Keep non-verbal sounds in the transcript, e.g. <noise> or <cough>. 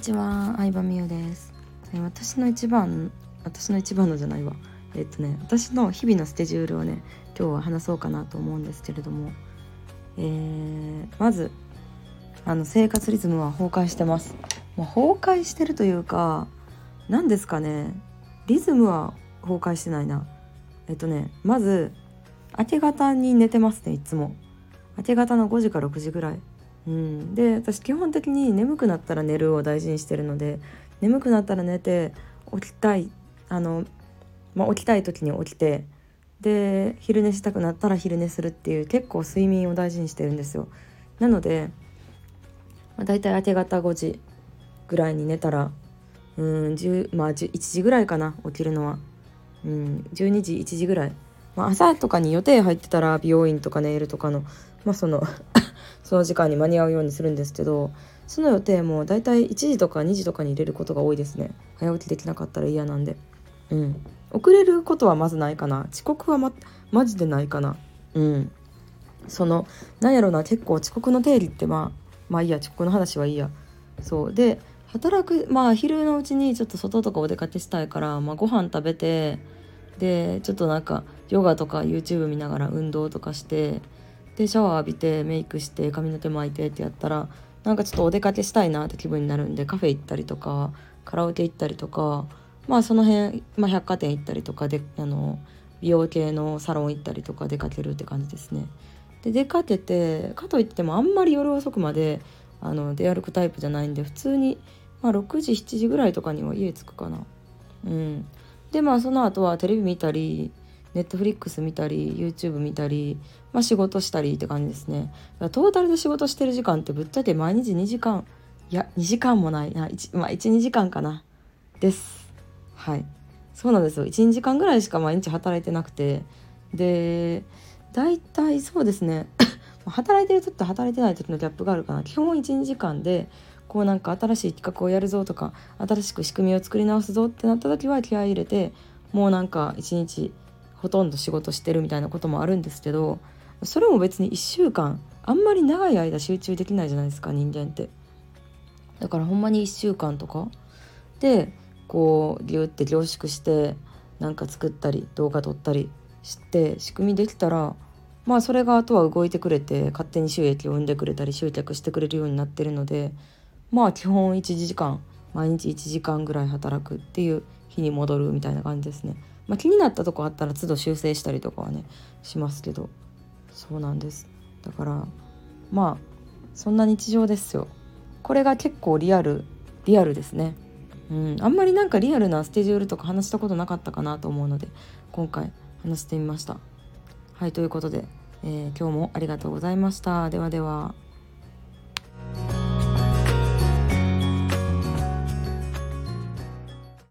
にちは、相葉美優です。私の一番、私の一番のじゃないわ。えっとね、私の日々のスケジュールをね、今日は話そうかなと思うんですけれども、えー、まず、あの生活リズムは崩壊してます。まあ、崩壊してるというか、何ですかね、リズムは崩壊してないな。えっとね、まず、明け方に寝てますね、いつも。明け方の5時か6時ぐらい。うん、で私基本的に眠くなったら寝るを大事にしてるので眠くなったら寝て起きたいあの、まあ、起きたい時に起きてで昼寝したくなったら昼寝するっていう結構睡眠を大事にしてるんですよ。なので、まあ、大体明け方5時ぐらいに寝たらうん10まあ1時ぐらいかな起きるのは。うん12時1時ぐらい、まあ、朝とかに予定入ってたら美容院とかネイルとかのまあその <laughs> その時間に間に合うようにするんですけどその予定もだいたい1時とか2時とかに入れることが多いですね。早起きできなかったら嫌なんで。うん。遅れることはまずないかな。遅刻はまマジでないかな。うん。そのなんやろな結構遅刻の定理ってまあまあいいや遅刻の話はいいや。そう。で働くまあ昼のうちにちょっと外とかお出かけしたいから、まあ、ご飯食べてでちょっとなんかヨガとか YouTube 見ながら運動とかしてでシャワー浴びてメイクして髪の毛巻いてってやったらなんかちょっとお出かけしたいなって気分になるんでカフェ行ったりとかカラオケ行ったりとかまあその辺、まあ、百貨店行ったりとかであの美容系のサロン行ったりとか出かけるって感じですね。で出かけてかといってもあんまり夜遅くまであの出歩くタイプじゃないんで普通に、まあ、6時7時ぐらいとかには家着くかな。うん、でまあその後はテレビ見たりネットフリックス見たり YouTube 見たり、まあ、仕事したりって感じですね。トータルで仕事してる時間ってぶっちゃけ毎日2時間いや2時間もないな。1まあ12時間かな。です。はい。そうなんですよ。12時間ぐらいしか毎日働いてなくて。で大体そうですね。<coughs> 働いてる時と働いてない時のギャップがあるかな。基本12時間でこうなんか新しい企画をやるぞとか新しく仕組みを作り直すぞってなった時は気合い入れてもうなんか一日ほとんど仕事してるみたいなこともあるんですけどそれも別に1週間あんまり長い間集中できないじゃないですか人間って。だからほんまに1週間とかでこうギュって凝縮してなんか作ったり動画撮ったりして仕組みできたらまあそれがあとは動いてくれて勝手に収益を生んでくれたり集客してくれるようになってるのでまあ基本1時間毎日1時間ぐらい働くっていう日に戻るみたいな感じですね。まあ、気になったとこあったら都度修正したりとかはねしますけど。そうなんです。だからまあそんな日常ですよ。これが結構リアルリアルですね。うん。あんまりなんかリアルなスケジュールとか話したことなかったかなと思うので今回話してみました。はいということで、えー、今日もありがとうございました。ではでは。